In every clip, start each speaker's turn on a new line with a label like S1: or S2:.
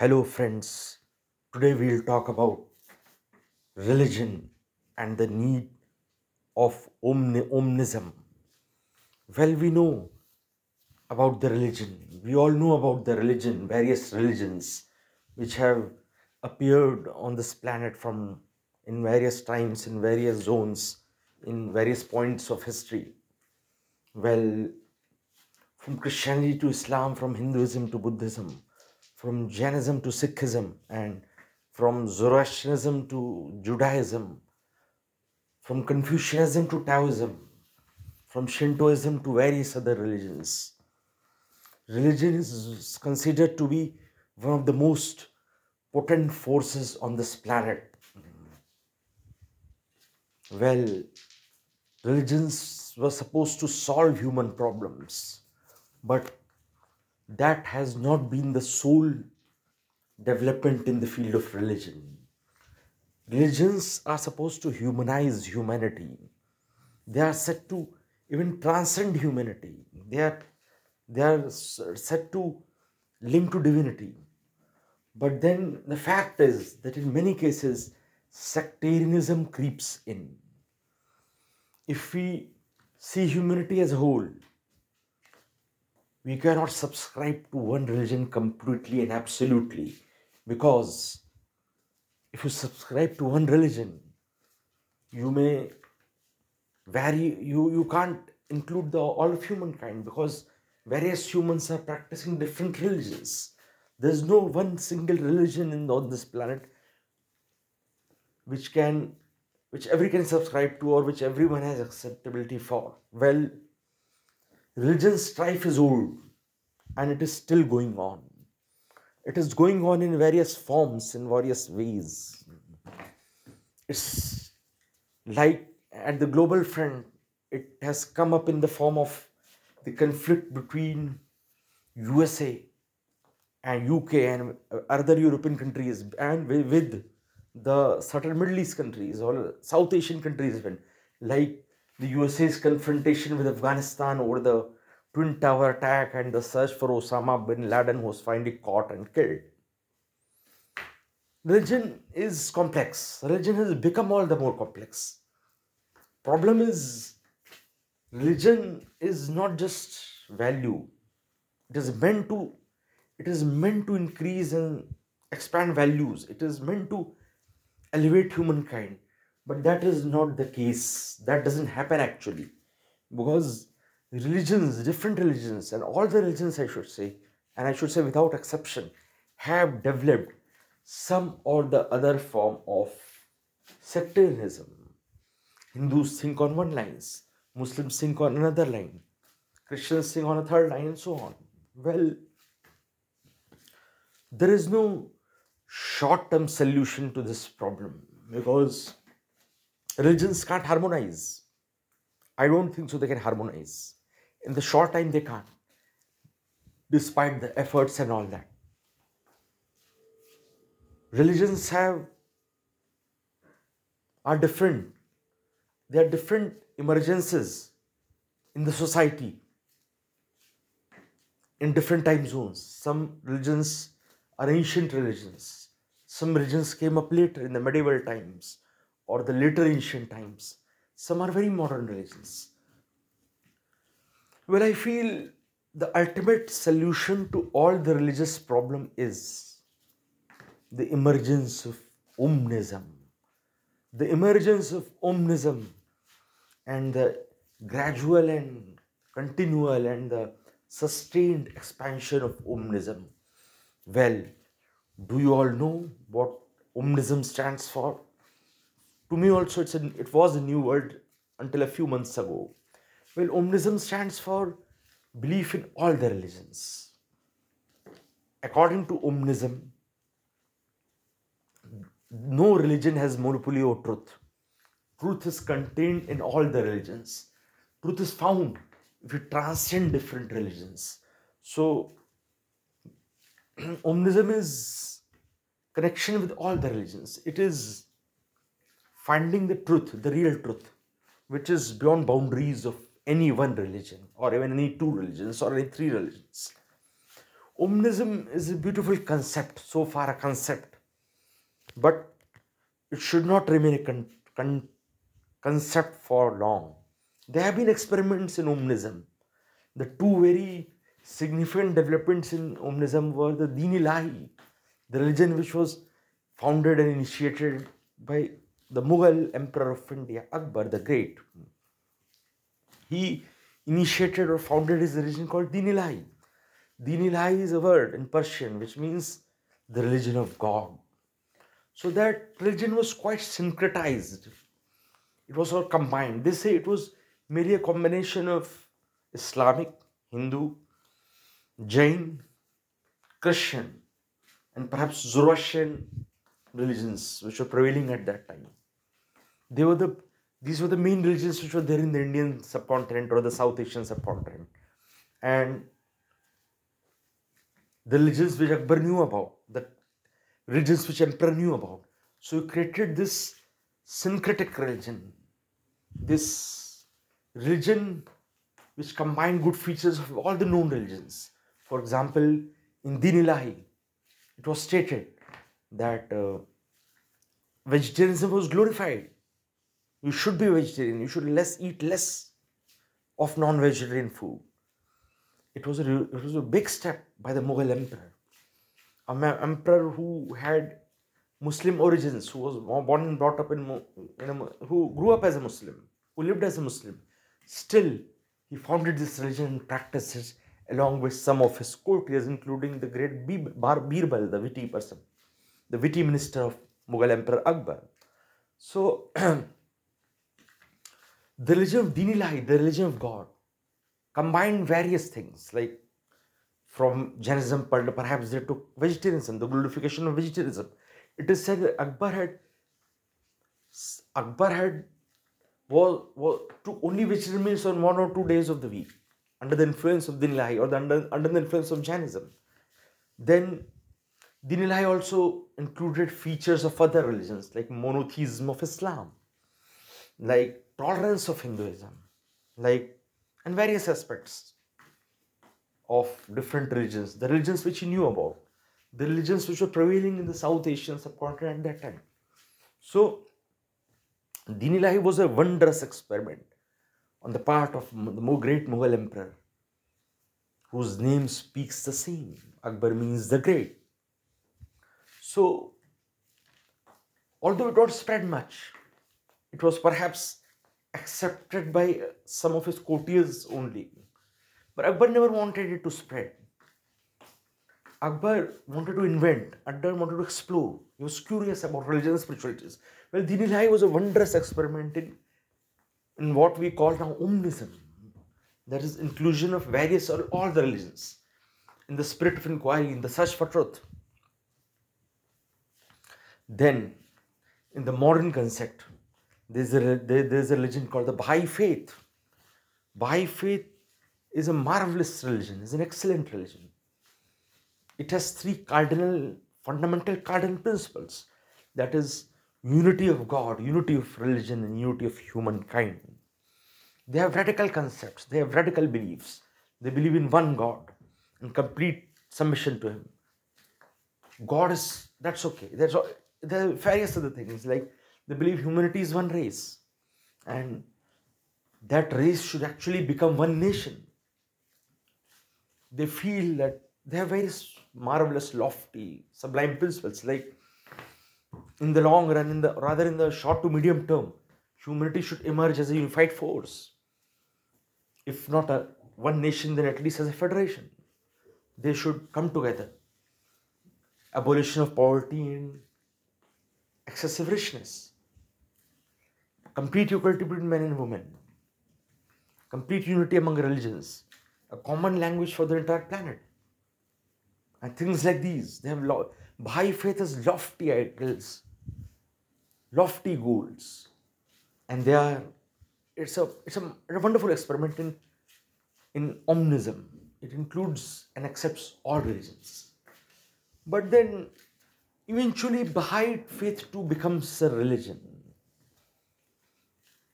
S1: Hello, friends. Today we'll talk about religion and the need of omni- omnism. Well, we know about the religion. We all know about the religion, various religions which have appeared on this planet from in various times, in various zones, in various points of history. Well, from Christianity to Islam, from Hinduism to Buddhism, from Jainism to Sikhism, and from Zoroastrianism to Judaism, from Confucianism to Taoism, from Shintoism to various other religions. Religion is considered to be one of the most potent forces on this planet. Well, religions were supposed to solve human problems, but that has not been the sole development in the field of religion. Religions are supposed to humanize humanity. They are set to even transcend humanity. They are, they are s- set to link to divinity. But then the fact is that in many cases, sectarianism creeps in. If we see humanity as a whole, we cannot subscribe to one religion completely and absolutely because if you subscribe to one religion, you may vary you you can't include the all of humankind because various humans are practicing different religions. There's no one single religion in on this planet which can which every can subscribe to or which everyone has acceptability for. Well religion strife is old and it is still going on. It is going on in various forms in various ways. It's like at the global front it has come up in the form of the conflict between usa and uk and other european countries and with the certain middle east countries or south asian countries even like the usa's confrontation with afghanistan over the twin tower attack and the search for osama bin laden was finally caught and killed. Religion is complex. Religion has become all the more complex. Problem is religion is not just value. It is meant to it is meant to increase and expand values. It is meant to elevate humankind but that is not the case. That doesn't happen actually. Because religions different religions and all the religions i should say and i should say without exception have developed some or the other form of sectarianism. Hindus think on one lines, Muslims think on another line, Christians think on a third line, and so on. Well, there is no short term solution to this problem because religions can't harmonize. I don't think so, they can harmonize. In the short time, they can't, despite the efforts and all that. Religions have are different there are different emergences in the society in different time zones. Some religions are ancient religions. Some religions came up later in the medieval times or the later ancient times. Some are very modern religions. Well, I feel the ultimate solution to all the religious problem is the emergence of omnism. The emergence of omnism and the gradual and continual and the sustained expansion of omnism. Well, do you all know what omnism stands for? To me also it's a, it was a new word until a few months ago. Well, omnism stands for belief in all the religions. According to omnism, no religion has monopoly over truth. Truth is contained in all the religions. Truth is found if you transcend different religions. So, omnism is connection with all the religions. It is finding the truth, the real truth, which is beyond boundaries of any one religion or even any two religions or any three religions. Omnism is a beautiful concept, so far a concept, but it should not remain a con- con- concept for long. There have been experiments in Omnism. The two very significant developments in Omnism were the Deen Ilahi, the religion which was founded and initiated by the Mughal Emperor of India, Akbar the Great. He initiated or founded his religion called. Deen Ilahi is a word in Persian which means the religion of God. So that religion was quite syncretized. It was all combined. They say it was merely a combination of Islamic, Hindu, Jain, Christian, and perhaps Zoroastrian religions which were prevailing at that time. They were the these were the main religions which were there in the Indian subcontinent or the South Asian subcontinent. And the religions which Akbar knew about, the religions which Emperor knew about. So he created this syncretic religion, this religion which combined good features of all the known religions. For example, in Din Ilahi, it was stated that uh, vegetarianism was glorified. You should be vegetarian. You should less eat less of non-vegetarian food. It was a it was a big step by the Mughal emperor, a emperor who had Muslim origins, who was born and brought up in, in a, who grew up as a Muslim, who lived as a Muslim. Still, he founded this religion and practiced it along with some of his courtiers, including the great Birbal, the witty person, the witty minister of Mughal Emperor Akbar. So, the religion of Deen Ilahi, the religion of God, combined various things like from Jainism, perhaps they took vegetarianism, the glorification of vegetarianism. It is said that Akbar had Akbar had was, was took only vegetarian meals on one or two days of the week under the influence of Din or the, under, under the influence of Jainism. Then Din also included features of other religions like monotheism of Islam, like tolerance of Hinduism, like and various aspects of different religions, the religions which he knew about, the religions which were prevailing in the South Asian subcontinent at that time. So, Dinilahi was a wondrous experiment on the part of the great Mughal emperor, whose name speaks the same. Akbar means the great. So, although it not spread much, it was perhaps accepted by some of his courtiers only. But Akbar never wanted it to spread. Akbar wanted to invent, Akbar wanted to explore. He was curious about religion and spiritualities. Well, Deen was a wondrous experiment in in what we call now Omnism. That is inclusion of various or all the religions in the spirit of inquiry, in the search for truth. Then, in the modern concept, there's a, there's a religion called the Baha'i faith. Baha'i faith is a marvelous religion, is an excellent religion. It has three cardinal, fundamental cardinal principles. That is unity of God, unity of religion, and unity of humankind. They have radical concepts, they have radical beliefs. They believe in one God and complete submission to Him. God is, that's okay. There's, there are various other things like they believe humanity is one race and that race should actually become one nation. They feel that they have various marvelous, lofty, sublime principles like in the long run, in the rather in the short to medium term, humanity should emerge as a unified force. If not a one nation, then at least as a federation. They should come together. Abolition of poverty and excessive richness. Complete equality between men and women. Complete unity among religions. A common language for the entire planet. And things like these. They have lo- Baha'i faith has lofty ideals lofty goals and they are it's a it's a, a wonderful experiment in in omnism it includes and accepts all religions but then eventually baha'i faith too becomes a religion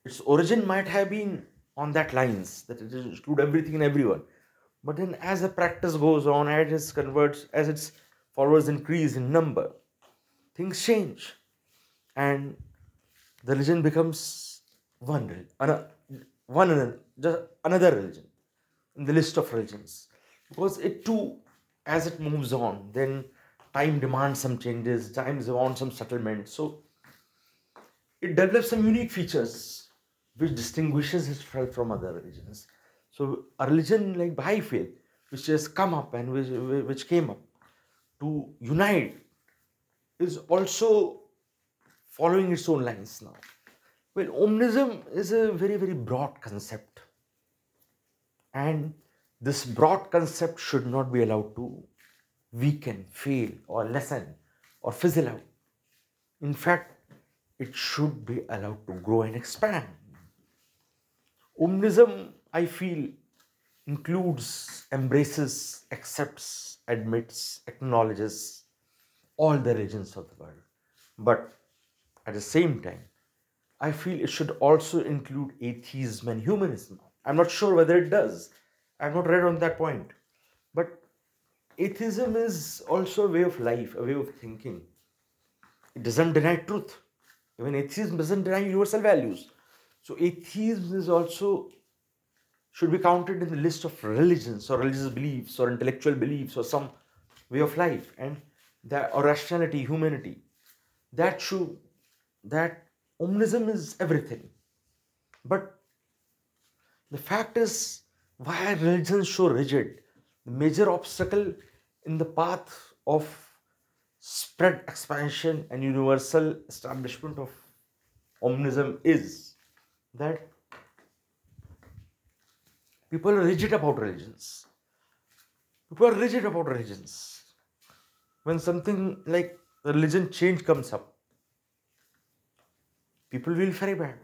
S1: its origin might have been on that lines that it include everything and everyone. But then, as the practice goes on, as it converts, as its followers increase in number, things change, and the religion becomes one, one another, just another religion in the list of religions, because it too, as it moves on, then time demands some changes, time demands some settlement, so it develops some unique features which distinguishes itself from other religions. So a religion like Baha'i faith, which has come up and which, which came up to unite, is also following its own lines now. Well, Omnism is a very, very broad concept. And this broad concept should not be allowed to weaken, fail, or lessen, or fizzle out. In fact, it should be allowed to grow and expand. Omnism, I feel, includes, embraces, accepts, admits, acknowledges all the religions of the world. But at the same time, I feel it should also include atheism and humanism. I'm not sure whether it does. I've not read on that point. But atheism is also a way of life, a way of thinking. It doesn't deny truth. Even atheism doesn't deny universal values. So atheism is also should be counted in the list of religions or religious beliefs or intellectual beliefs or some way of life and that or rationality, humanity. That should that omnism is everything. But the fact is why are religions so rigid? The major obstacle in the path of spread expansion and universal establishment of omnism is that people are rigid about religions. People are rigid about religions. When something like religion change comes up, people will very bad.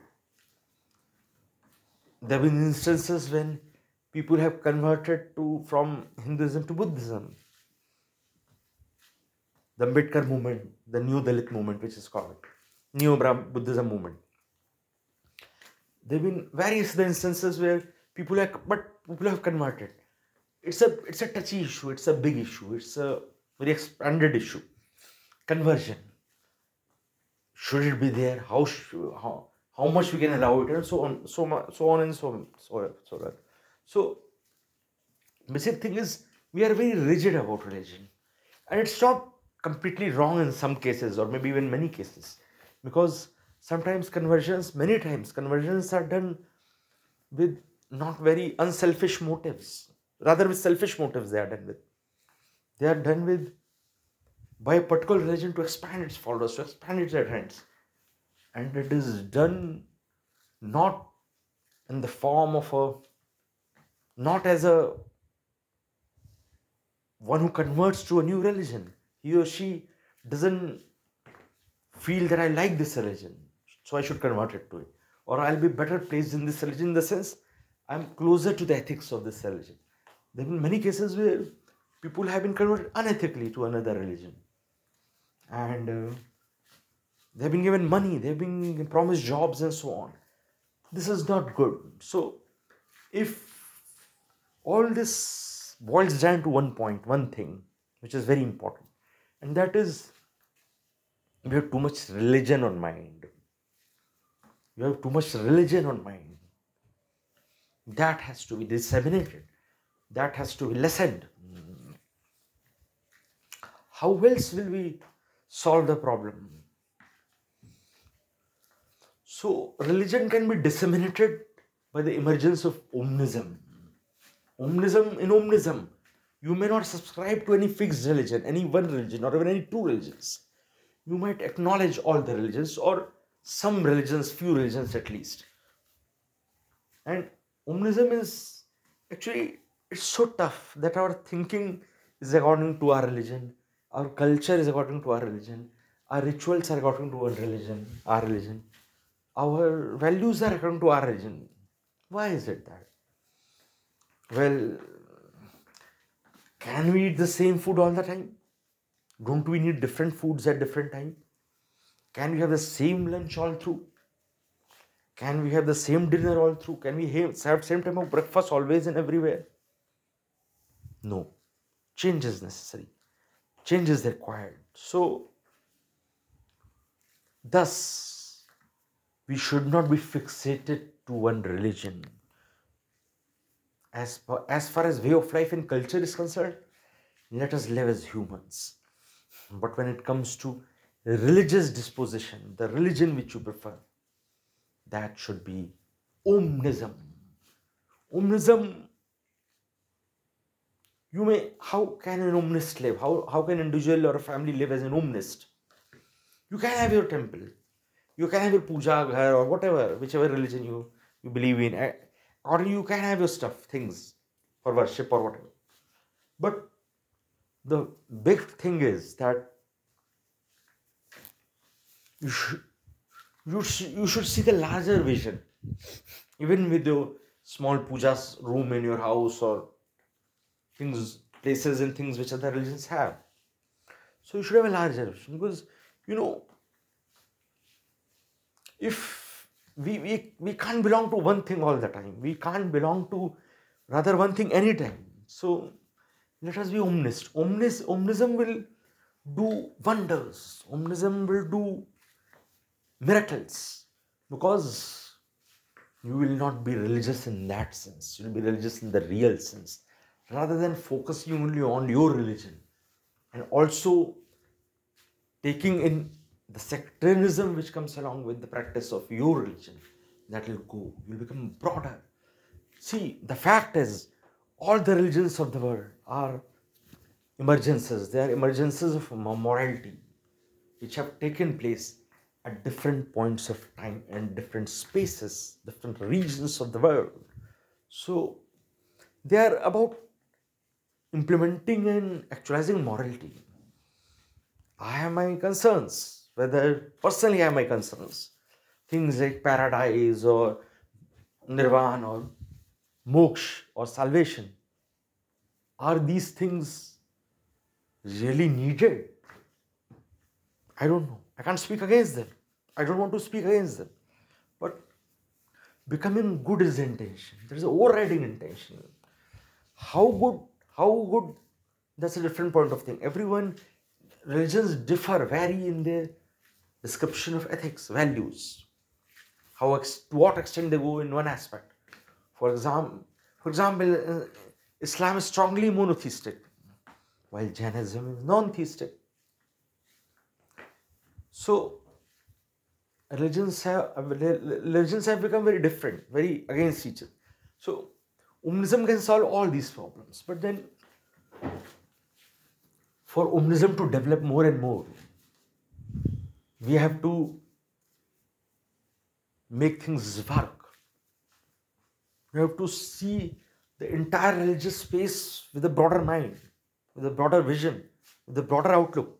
S1: There have been instances when people have converted to from Hinduism to Buddhism the Ambedkar movement, the New Dalit movement, which is called New Buddhism movement. There have been various instances where people have, but people have converted. It's a it's a touchy issue. It's a big issue. It's a very expanded issue. Conversion. Should it be there? How how how much we can allow it, and so on, so so on and so on, so so on. So, basic thing is we are very rigid about religion, and it's not completely wrong in some cases or maybe even many cases because sometimes conversions many times conversions are done with not very unselfish motives. Rather with selfish motives they are done with. They are done with by a particular religion to expand its followers to expand its adherents. And it is done not in the form of a not as a one who converts to a new religion. He or she doesn't feel that I like this religion, so I should convert it to it. Or I'll be better placed in this religion in the sense I'm closer to the ethics of this religion. There have been many cases where people have been converted unethically to another religion. And uh, they've been given money, they've been promised jobs and so on. This is not good. So, if all this boils down to one point, one thing, which is very important, and that is we have too much religion on mind you have too much religion on mind. That has to be disseminated. That has to be lessened. How else will we solve the problem? So religion can be disseminated by the emergence of omnism. Omnism in omnism. You may not subscribe to any fixed religion, any one religion, or even any two religions. You might acknowledge all the religions or some religions, few religions at least. And Omnism is actually it's so tough that our thinking is according to our religion, our culture is according to our religion, our rituals are according to our religion, our religion, our values are according to our religion. Why is it that? Well, can we eat the same food all the time? Don't we need different foods at different time? Can we have the same lunch all through? Can we have the same dinner all through? Can we have same time of breakfast always and everywhere? No. Change is necessary. Change is required. So, thus, we should not be fixated to one religion. As, as far as way of life and culture is concerned, let us live as humans. But when it comes to religious disposition, the religion which you prefer, that should be omnism. Omnism, you may, how can an omnist live? How, how can an individual or a family live as an omnist? You can have your temple, you can have your puja ghar or whatever, whichever religion you, you believe in, eh, or you can have your stuff, things for worship or whatever. But the big thing is that you should you, sh- you should see the larger vision. Even with your small pujas room in your house or things places and things which other religions have. So you should have a larger vision because you know if we, we we can't belong to one thing all the time. We can't belong to rather one thing anytime so let us be omnist omnis omnism will do wonders. Omnism will do miracles. Because you will not be religious in that sense. You'll be religious in the real sense. Rather than focusing only on your religion. And also taking in the sectarianism which comes along with the practice of your religion. That will go. You'll become broader. See the fact is all the religions of the world are emergences. They are emergences of morality which have taken place at different points of time and different spaces, different regions of the world. So they are about implementing and actualizing morality. I have my concerns, whether personally I have my concerns. Things like paradise or nirvana or moksha or salvation. Are these things really needed? I don't know. I can't speak against them. I don't want to speak against them. But becoming good is the intention. There is an overriding intention. How good, how good, that's a different point of thing. Everyone, religions differ, vary in their description of ethics, values. How to what extent they go in one aspect. For example, for example, uh, Islam is strongly monotheistic, while Jainism is non-theistic. So religions have uh, religions have become very different, very against each other. So Omnism can solve all these problems, but then for Omnism to develop more and more, we have to make things work. We have to see the entire religious space with a broader mind, with a broader vision, with a broader outlook.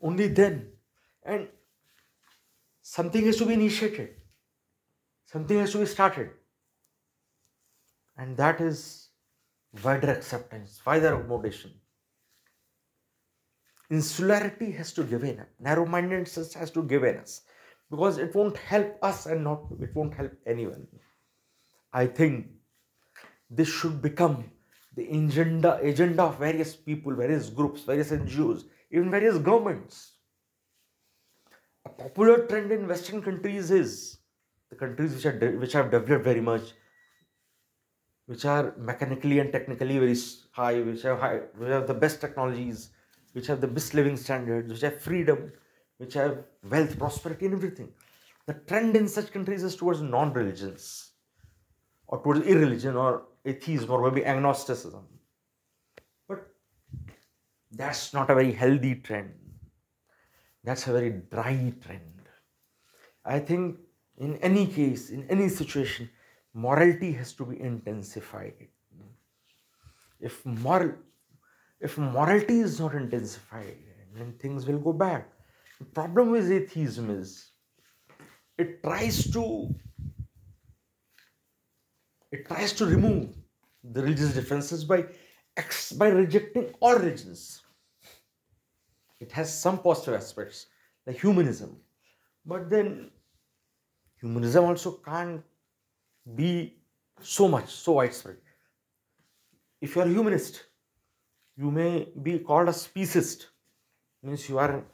S1: Only then. And something has to be initiated, something has to be started. And that is wider acceptance, wider accommodation. Insularity has to give in, narrow mindedness has to give in us because it won't help us and not it won't help anyone. I think this should become the agenda agenda of various people, various groups, various NGOs even various governments. A popular trend in Western countries is the countries which are de- which have developed very much, which are mechanically and technically very high, which have high, which have the best technologies, which have the best living standards, which have freedom, which have wealth, prosperity, and everything. The trend in such countries is towards non-religions, or towards irreligion, or atheism, or maybe agnosticism. That's not a very healthy trend. That's a very dry trend. I think in any case, in any situation, morality has to be intensified. If moral if morality is not intensified, then things will go bad. The problem with atheism is it tries to it tries to remove the religious differences by by rejecting all religions. It has some positive aspects, like humanism. But then, humanism also can't be so much, so widespread. If you are a humanist, you may be called a speciesist. Means you are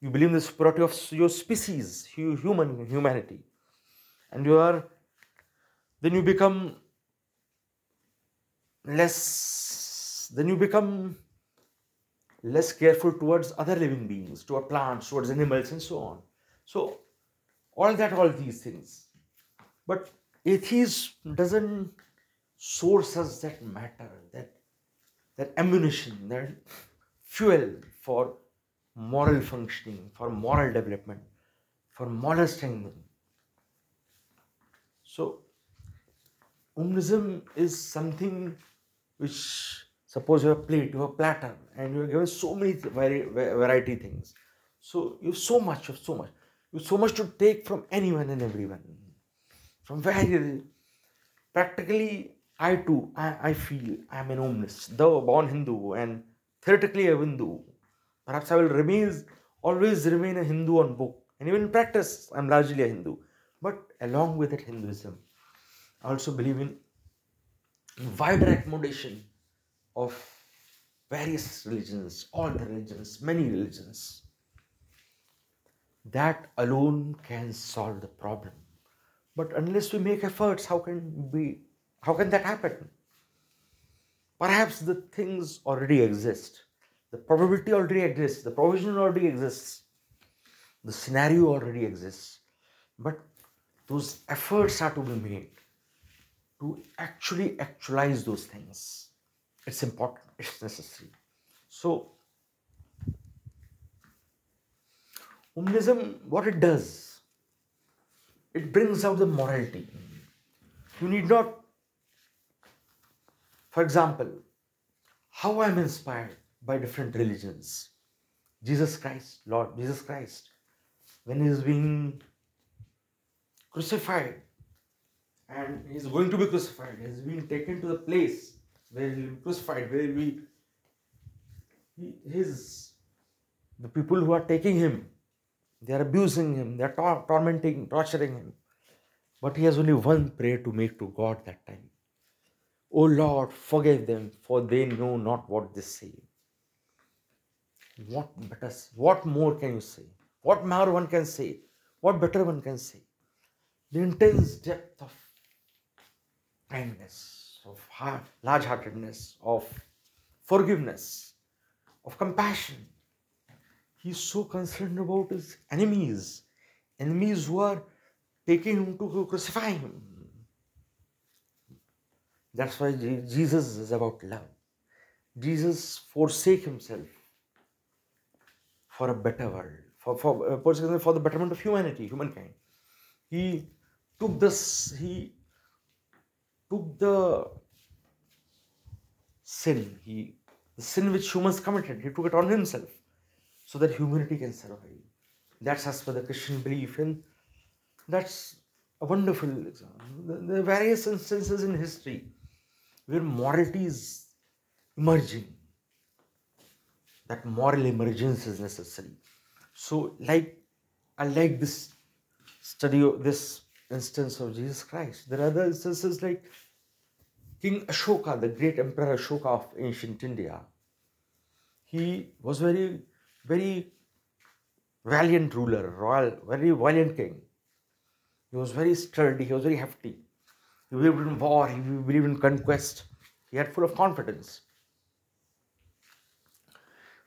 S1: you believe in the superiority of your species, human humanity, and you are then you become less then you become less careful towards other living beings, towards plants, towards animals, and so on. So, all that, all these things. But atheism doesn't source us that matter, that that ammunition, that fuel for moral functioning, for moral development, for moral strengthening. So, Omnism is something which Suppose you have a plate, you have platter, and you are given so many vari- variety things. So you have so much, you have so much. You have so much to take from anyone and everyone. From very practically, I too, I, I feel I am an omnist, though born Hindu and theoretically a Hindu. Perhaps I will remain always remain a Hindu on book, and even in practice, I'm largely a Hindu. But along with that Hinduism, I also believe in wider accommodation of various religions, all the religions, many religions. That alone can solve the problem. But unless we make efforts, how can we how can that happen? Perhaps the things already exist. The probability already exists, the provision already exists, the scenario already exists. But those efforts are to be made to actually actualize those things it's important, it's necessary. So, Omnism, what it does, it brings out the morality. You need not, for example, how I'm inspired by different religions. Jesus Christ, Lord Jesus Christ, when he is being crucified and he's going to be crucified, he's being taken to the place where he crucified, where we his the people who are taking him, they are abusing him, they are tor- tormenting, torturing him. But he has only one prayer to make to God that time. O Lord, forgive them, for they know not what they say. What better? What more can you say? What more one can say? What better one can say? The intense depth of kindness of heart, large heartedness, of forgiveness, of compassion. He's so concerned about his enemies, enemies who are taking him to crucify him. That's why Jesus is about love. Jesus forsake himself for a better world, for, for, uh, for the betterment of humanity, humankind. He took this, he took the sin, he the sin which humans committed, he took it on himself so that humanity can survive. That's as per the Christian belief, and that's a wonderful example. There are various instances in history where morality is emerging. That moral emergence is necessary. So, like I like this study of this instance of Jesus Christ. There are other instances like King Ashoka, the great Emperor Ashoka of ancient India. He was very, very valiant ruler, royal, very valiant king. He was very sturdy, he was very hefty. He believed in war, he believed in conquest. He had full of confidence.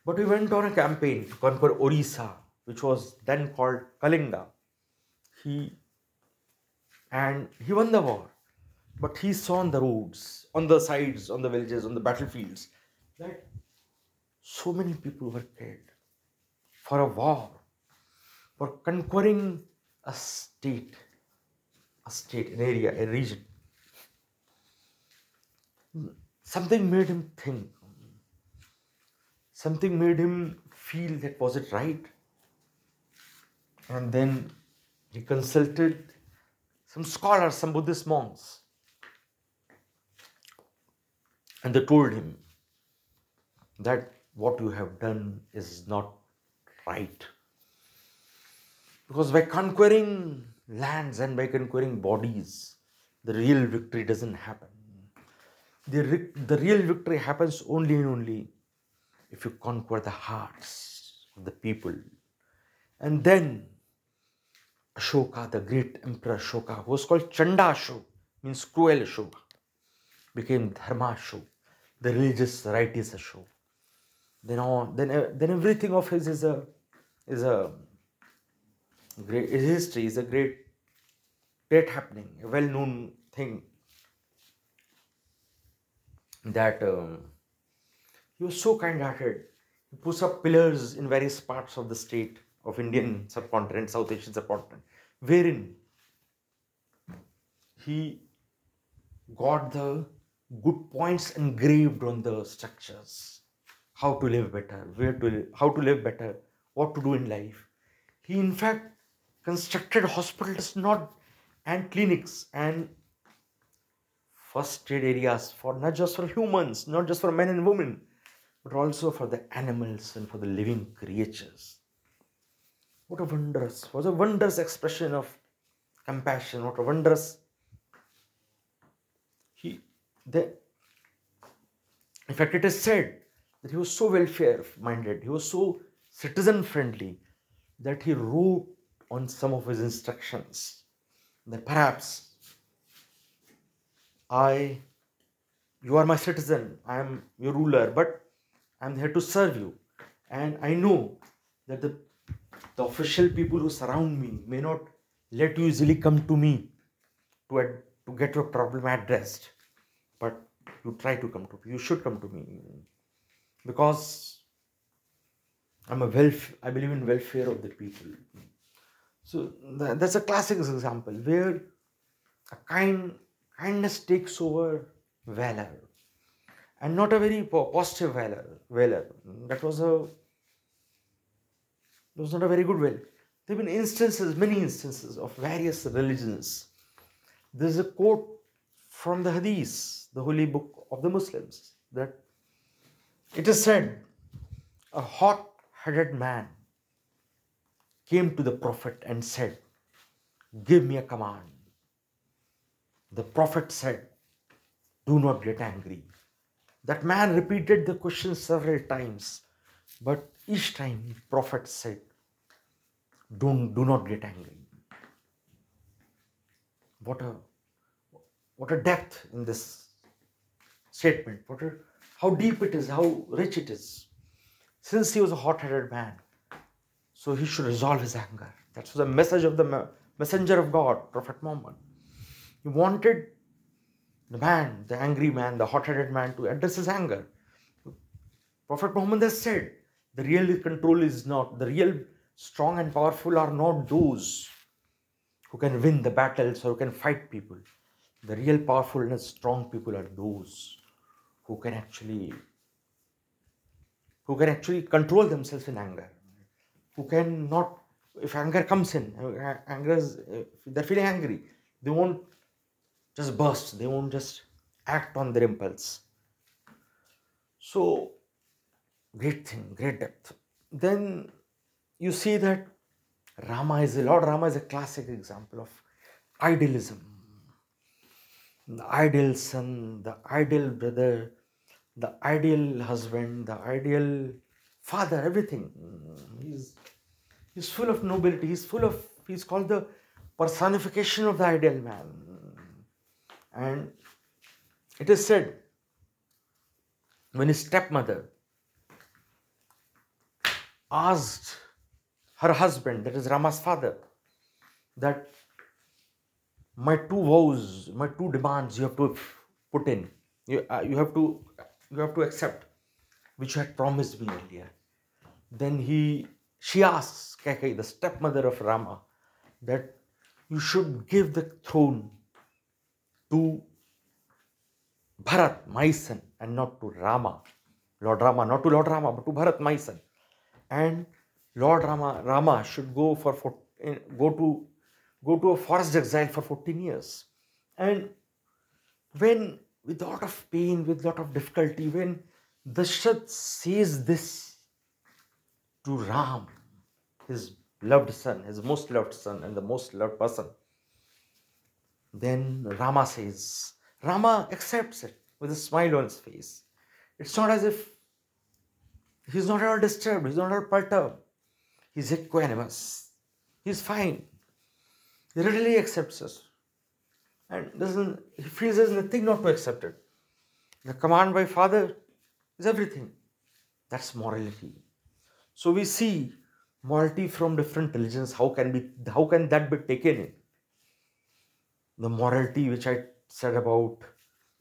S1: But he went on a campaign to conquer Orissa, which was then called Kalinga. He and he won the war. But he saw on the roads, on the sides, on the villages, on the battlefields, that so many people were killed for a war, for conquering a state, a state, an area, a region. Something made him think. Something made him feel that was it right? And then he consulted some scholars, some Buddhist monks. And they told him that what you have done is not right. Because by conquering lands and by conquering bodies, the real victory doesn't happen. The, the real victory happens only and only if you conquer the hearts of the people. And then Ashoka, the great emperor Ashoka, who was called Chanda Ashoka, means cruel Ashoka, became Dharma Ashoka, the religious, righteous Ashoka. Then on, then, then everything of his is a is a great history is a great great happening, a well-known thing that um, he was so kind-hearted. He puts up pillars in various parts of the state of Indian subcontinent, South Asian subcontinent, wherein he got the good points engraved on the structures. How to live better where to live, how to live better what to do in life. He in fact constructed hospitals not and clinics and first aid areas for not just for humans not just for men and women but also for the animals and for the living creatures what a wondrous what a wondrous expression of compassion what a wondrous he the in fact it is said that he was so welfare minded he was so citizen friendly that he wrote on some of his instructions that perhaps I, you are my citizen, I am your ruler, but I am here to serve you. And I know that the, the official people who surround me may not let you easily come to me to, ad- to get your problem addressed. But you try to come to me, you should come to me. Because I'm a welf- I believe in welfare of the people. So tha- that's a classic example where a kind kindness takes over valor, and not a very positive valor. Valor that was a was not a very good will. There have been instances, many instances of various religions. There's a quote from the Hadith, the holy book of the Muslims, that it is said, a hot headed man came to the Prophet and said, Give me a command. The Prophet said, Do not get angry. That man repeated the question several times, but each time the Prophet said, Don't do not get angry. What a what a depth in this statement. What a, how deep it is, how rich it is. Since he was a hot-headed man, so he should resolve his anger. That was the message of the messenger of God, Prophet Muhammad. He wanted the man, the angry man, the hot-headed man, to address his anger. Prophet Muhammad has said, the real control is not, the real strong and powerful are not those who can win the battles or who can fight people. The real powerful and strong people are those who can actually who can actually control themselves in anger, who can not if anger comes in, anger is they're feeling angry, they won't just burst, they won't just act on their impulse. So great thing, great depth. Then you see that Rama is a Lord Rama is a classic example of idealism. The ideal son, the ideal brother, the ideal husband, the ideal father, everything. He's he's full of nobility. He's full of he's called the personification of the ideal man. And it is said when his stepmother asked her husband, that is Rama's father, that my two vows, my two demands you have to put in. You, uh, you have to you have to accept, which you had promised me earlier. Then he she asks Kaikeyi, the stepmother of Rama, that you should give the throne to Bharat, my son, and not to Rama, Lord Rama, not to Lord Rama, but to Bharat, my son. And Lord Rama, Rama should go for, eh, go to go to a forest exile for 14 years. And when with a lot of pain, with a lot of difficulty, when Dashrath says this to Ram, his loved son, his most loved son, and the most loved person, Then Rama says, Rama accepts it with a smile on his face. It's not as if he's not at all disturbed, he's not at all perturbed. He's equanimous. He's fine. He readily accepts us. And doesn't he feels there's nothing not to accept it. The command by father is everything. That's morality. So we see morality from different religions. How can be how can that be taken in? The morality which I said about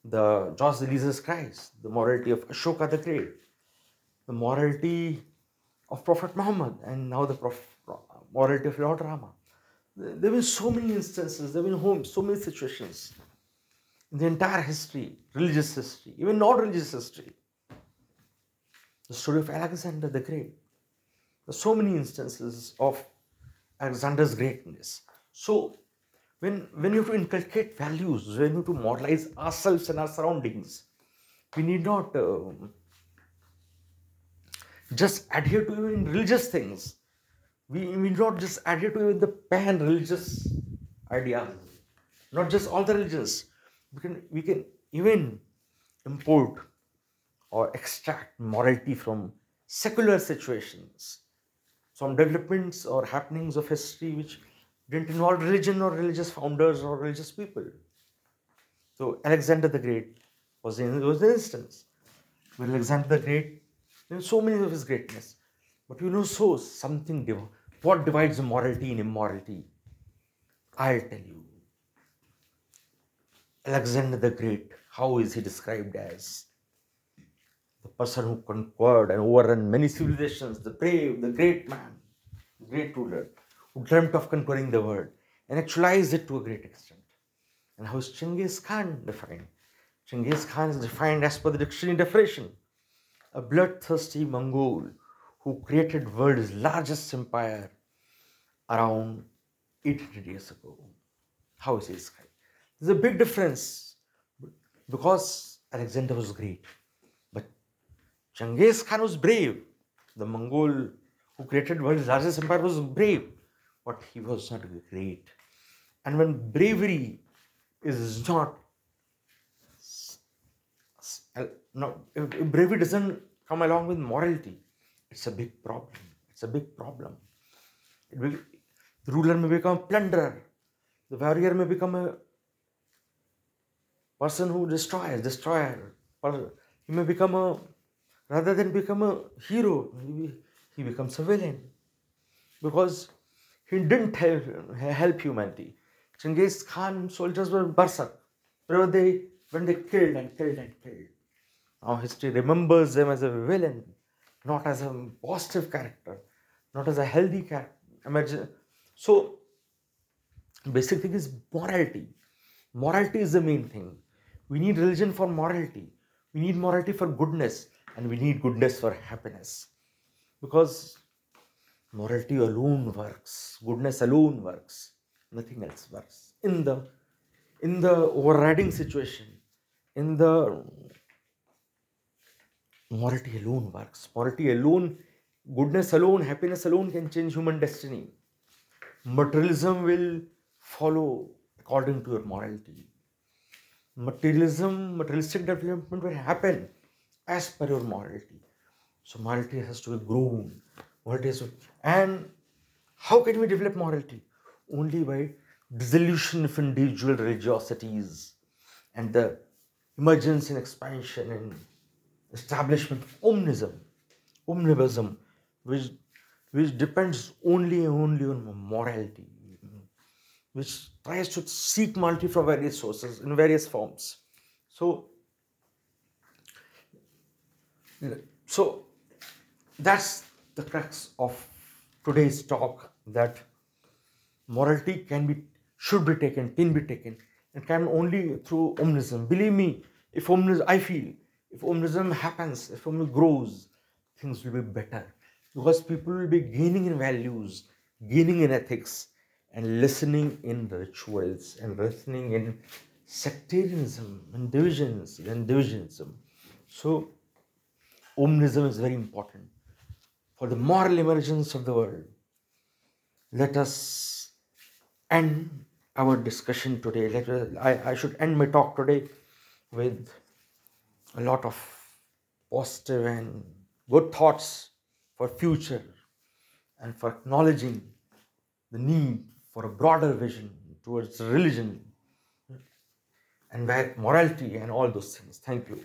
S1: the George Jesus Christ, the morality of Ashoka the Great, the morality of Prophet Muhammad, and now the morality of Lord Rama. There have been so many instances, there have been so many situations in the entire history, religious history, even non religious history. The story of Alexander the Great. There are so many instances of Alexander's greatness. So, when, when you have to inculcate values, when you have to moralize ourselves and our surroundings, we need not uh, just adhere to even religious things. We, we not just adhere to even the pan religious idea, not just all the religions. We can, we can even import or extract morality from secular situations, from developments or happenings of history which didn't involve religion or religious founders or religious people. So Alexander the Great was in was an instance where Alexander the Great are so many of his greatness. But you know, so something div- what divides morality and immorality? I'll tell you. Alexander the Great, how is he described as? The person who conquered and overran many civilizations, the brave, the great man, the great ruler, who dreamt of conquering the world and actualized it to a great extent. And how is Chinggis Khan defined? Chinggis Khan is defined as per the dictionary definition a bloodthirsty Mongol who created world's largest empire around 800 years ago. How is he described? There's a big difference because Alexander was great, but Genghis Khan was brave. The Mongol who created world's largest empire was brave, but he was not great. And when bravery is not no, if, if bravery doesn't come along with morality, it's a big problem. It's a big problem. Will, the ruler may become a plunderer. The warrior may become a person who destroys, destroyer. He may become a, rather than become a hero, he becomes a villain. Because he didn't help, help humanity. Genghis Khan soldiers were berserk. Whenever they, when they killed and killed and killed. Now history remembers them as a villain, not as a positive character, not as a healthy character. So, basic thing is morality. Morality is the main thing. We need religion for morality. We need morality for goodness, and we need goodness for happiness. Because morality alone works, goodness alone works, nothing else works. In the in the overriding situation, in the morality alone works. Morality alone, goodness alone, happiness alone can change human destiny. Materialism will follow according to your morality. Materialism, materialistic development will happen as per your morality. So morality has to be grown. What is and how can we develop morality? Only by dissolution of individual religiosities and the emergence and expansion and establishment omnism, omnibusm, which, which depends only only on morality, which tries to seek multi from various sources in various forms. So, so that's the crux of today's talk that morality can be should be taken, can be taken, and can only through omnism. Believe me, if omnism, I feel if omnism happens, if omnism grows, things will be better because people will be gaining in values, gaining in ethics, and listening in rituals and listening in sectarianism and divisions and divisionism. So, omnism is very important for the moral emergence of the world. Let us end our discussion today. Let us, I, I should end my talk today with a lot of positive and good thoughts for future and for acknowledging the need for a broader vision towards religion and morality and all those things. Thank you.